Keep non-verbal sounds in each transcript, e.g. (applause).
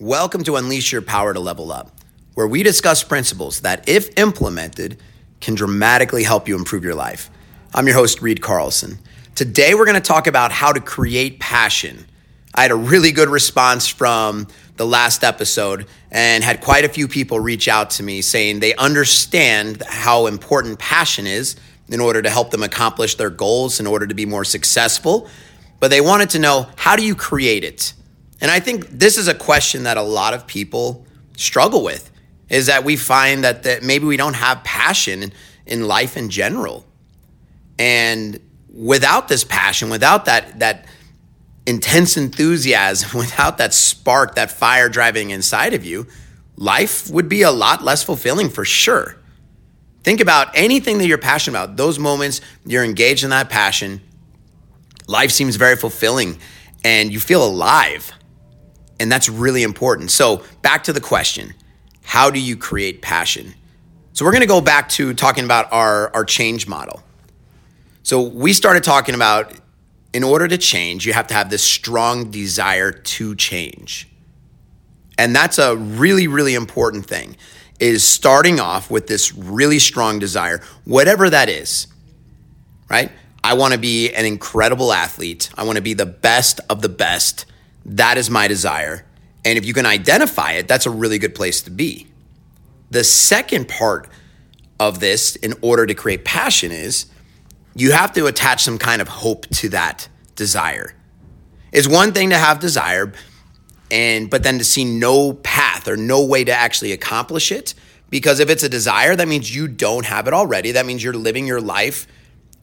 Welcome to Unleash Your Power to Level Up, where we discuss principles that, if implemented, can dramatically help you improve your life. I'm your host, Reed Carlson. Today, we're going to talk about how to create passion. I had a really good response from the last episode and had quite a few people reach out to me saying they understand how important passion is in order to help them accomplish their goals, in order to be more successful. But they wanted to know how do you create it? And I think this is a question that a lot of people struggle with is that we find that, that maybe we don't have passion in life in general. And without this passion, without that that intense enthusiasm, (laughs) without that spark, that fire driving inside of you, life would be a lot less fulfilling for sure. Think about anything that you're passionate about. Those moments you're engaged in that passion, life seems very fulfilling and you feel alive. And that's really important. So, back to the question how do you create passion? So, we're going to go back to talking about our, our change model. So, we started talking about in order to change, you have to have this strong desire to change. And that's a really, really important thing is starting off with this really strong desire, whatever that is, right? I want to be an incredible athlete. I want to be the best of the best that is my desire. And if you can identify it, that's a really good place to be. The second part of this, in order to create passion, is you have to attach some kind of hope to that desire. It's one thing to have desire, and but then to see no path or no way to actually accomplish it. Because if it's a desire, that means you don't have it already. That means you're living your life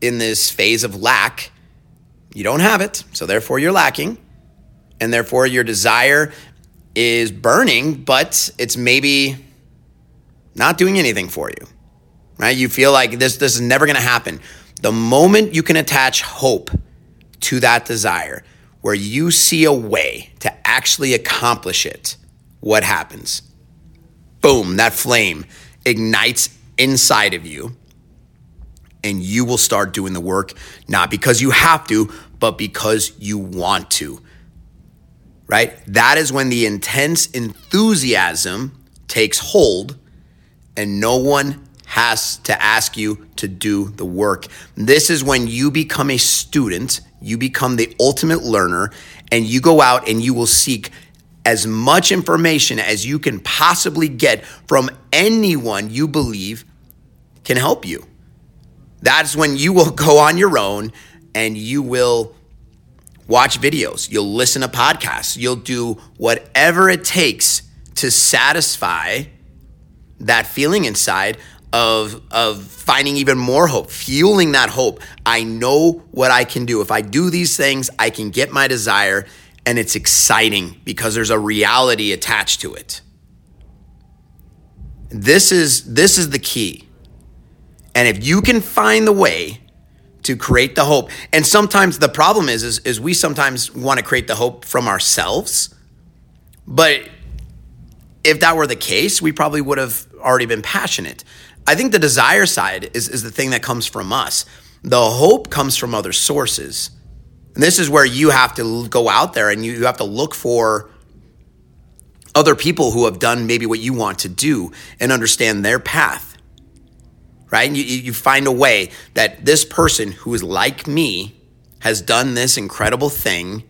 in this phase of lack. You don't have it, so therefore you're lacking and therefore your desire is burning, but it's maybe not doing anything for you. Right? You feel like this this is never going to happen. The moment you can attach hope to that desire, where you see a way to actually accomplish it, what happens? Boom, that flame ignites inside of you and you will start doing the work not because you have to, but because you want to right? That is when the intense enthusiasm takes hold and no one has to ask you to do the work. This is when you become a student, you become the ultimate learner, and you go out and you will seek as much information as you can possibly get from anyone you believe can help you. That's when you will (laughs) go on your own and you will watch videos, you'll listen to podcasts, you'll do whatever it takes to satisfy that feeling inside of of finding even more hope, fueling that hope. I know what I can do. If I do these things, I can get my desire and it's exciting because there's a reality attached to it. This is this is the key. And if you can find the way to create the hope. And sometimes the problem is, is, is we sometimes want to create the hope from ourselves. But if that were the case, we probably would have already been passionate. I think the desire side is, is the thing that comes from us. The hope comes from other sources. And this is where you have to go out there and you, you have to look for other people who have done maybe what you want to do and understand their path right? And you, you find a way that this person who is like me has done this incredible thing,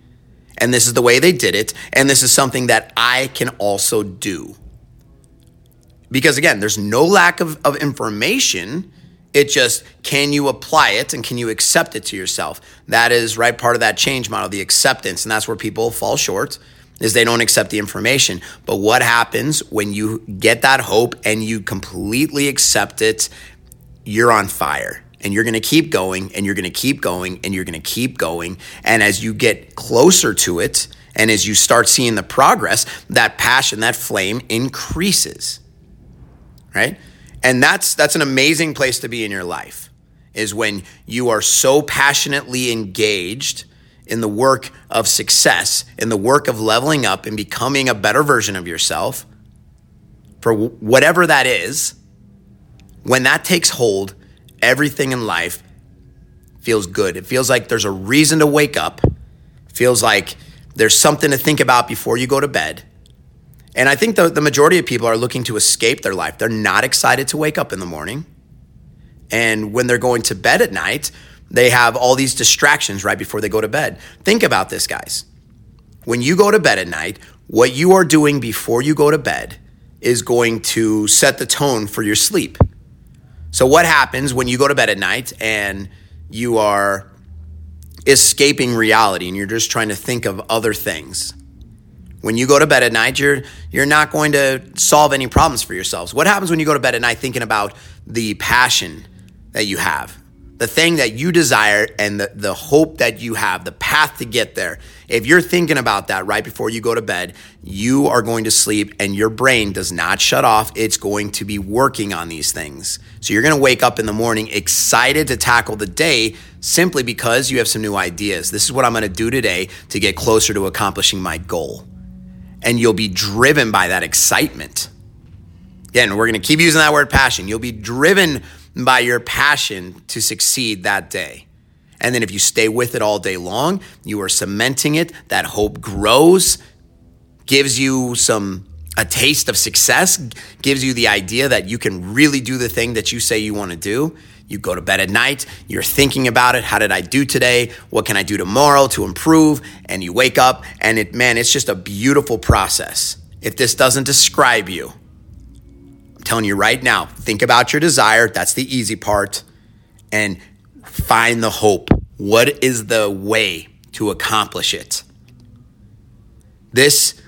and this is the way they did it, and this is something that I can also do. Because again, there's no lack of, of information. It just, can you apply it and can you accept it to yourself? That is right part of that change model, the acceptance. And that's where people fall short is they don't accept the information. But what happens when you get that hope and you completely accept it you're on fire and you're going to keep going and you're going to keep going and you're going to keep going. And as you get closer to it and as you start seeing the progress, that passion, that flame increases. Right? And that's that's an amazing place to be in your life is when you are so passionately engaged in the work of success, in the work of leveling up and becoming a better version of yourself for whatever that is when that takes hold, everything in life feels good. It feels like there's a reason to wake up. Feels like there's something to think about before you go to bed. And I think the, the majority of people are looking to escape their life. They're not excited to wake up in the morning. And when they're going to bed at night, they have all these distractions right before they go to bed. Think about this, guys. When you go to bed at night, what you are doing before you go to bed is going to set the tone for your sleep. So, what happens when you go to bed at night and you are escaping reality and you're just trying to think of other things? When you go to bed at night, you're you're not going to solve any problems for yourselves. What happens when you go to bed at night thinking about the passion that you have, the thing that you desire and the, the hope that you have, the path to get there. If you're thinking about that right before you go to bed, you are going to sleep and your brain does not shut off. It's going to be working on these things. So you're going to wake up in the morning excited to tackle the day simply because you have some new ideas. This is what I'm going to do today to get closer to accomplishing my goal. And you'll be driven by that excitement. Again, we're going to keep using that word passion. You'll be driven by your passion to succeed that day. And then if you stay with it all day long, you are cementing it. That hope grows, gives you some a taste of success, gives you the idea that you can really do the thing that you say you want to do. You go to bed at night, you're thinking about it. How did I do today? What can I do tomorrow to improve? And you wake up and it man, it's just a beautiful process. If this doesn't describe you, telling you right now, think about your desire. That's the easy part. And find the hope. What is the way to accomplish it? This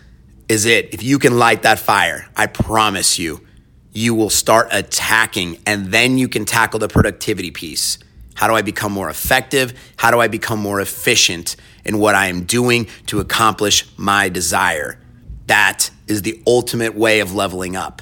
is it. If you can light that fire, I promise you, you will start attacking and then you can tackle the productivity piece. How do I become more effective? How do I become more efficient in what I am doing to accomplish my desire? That is the ultimate way of leveling up.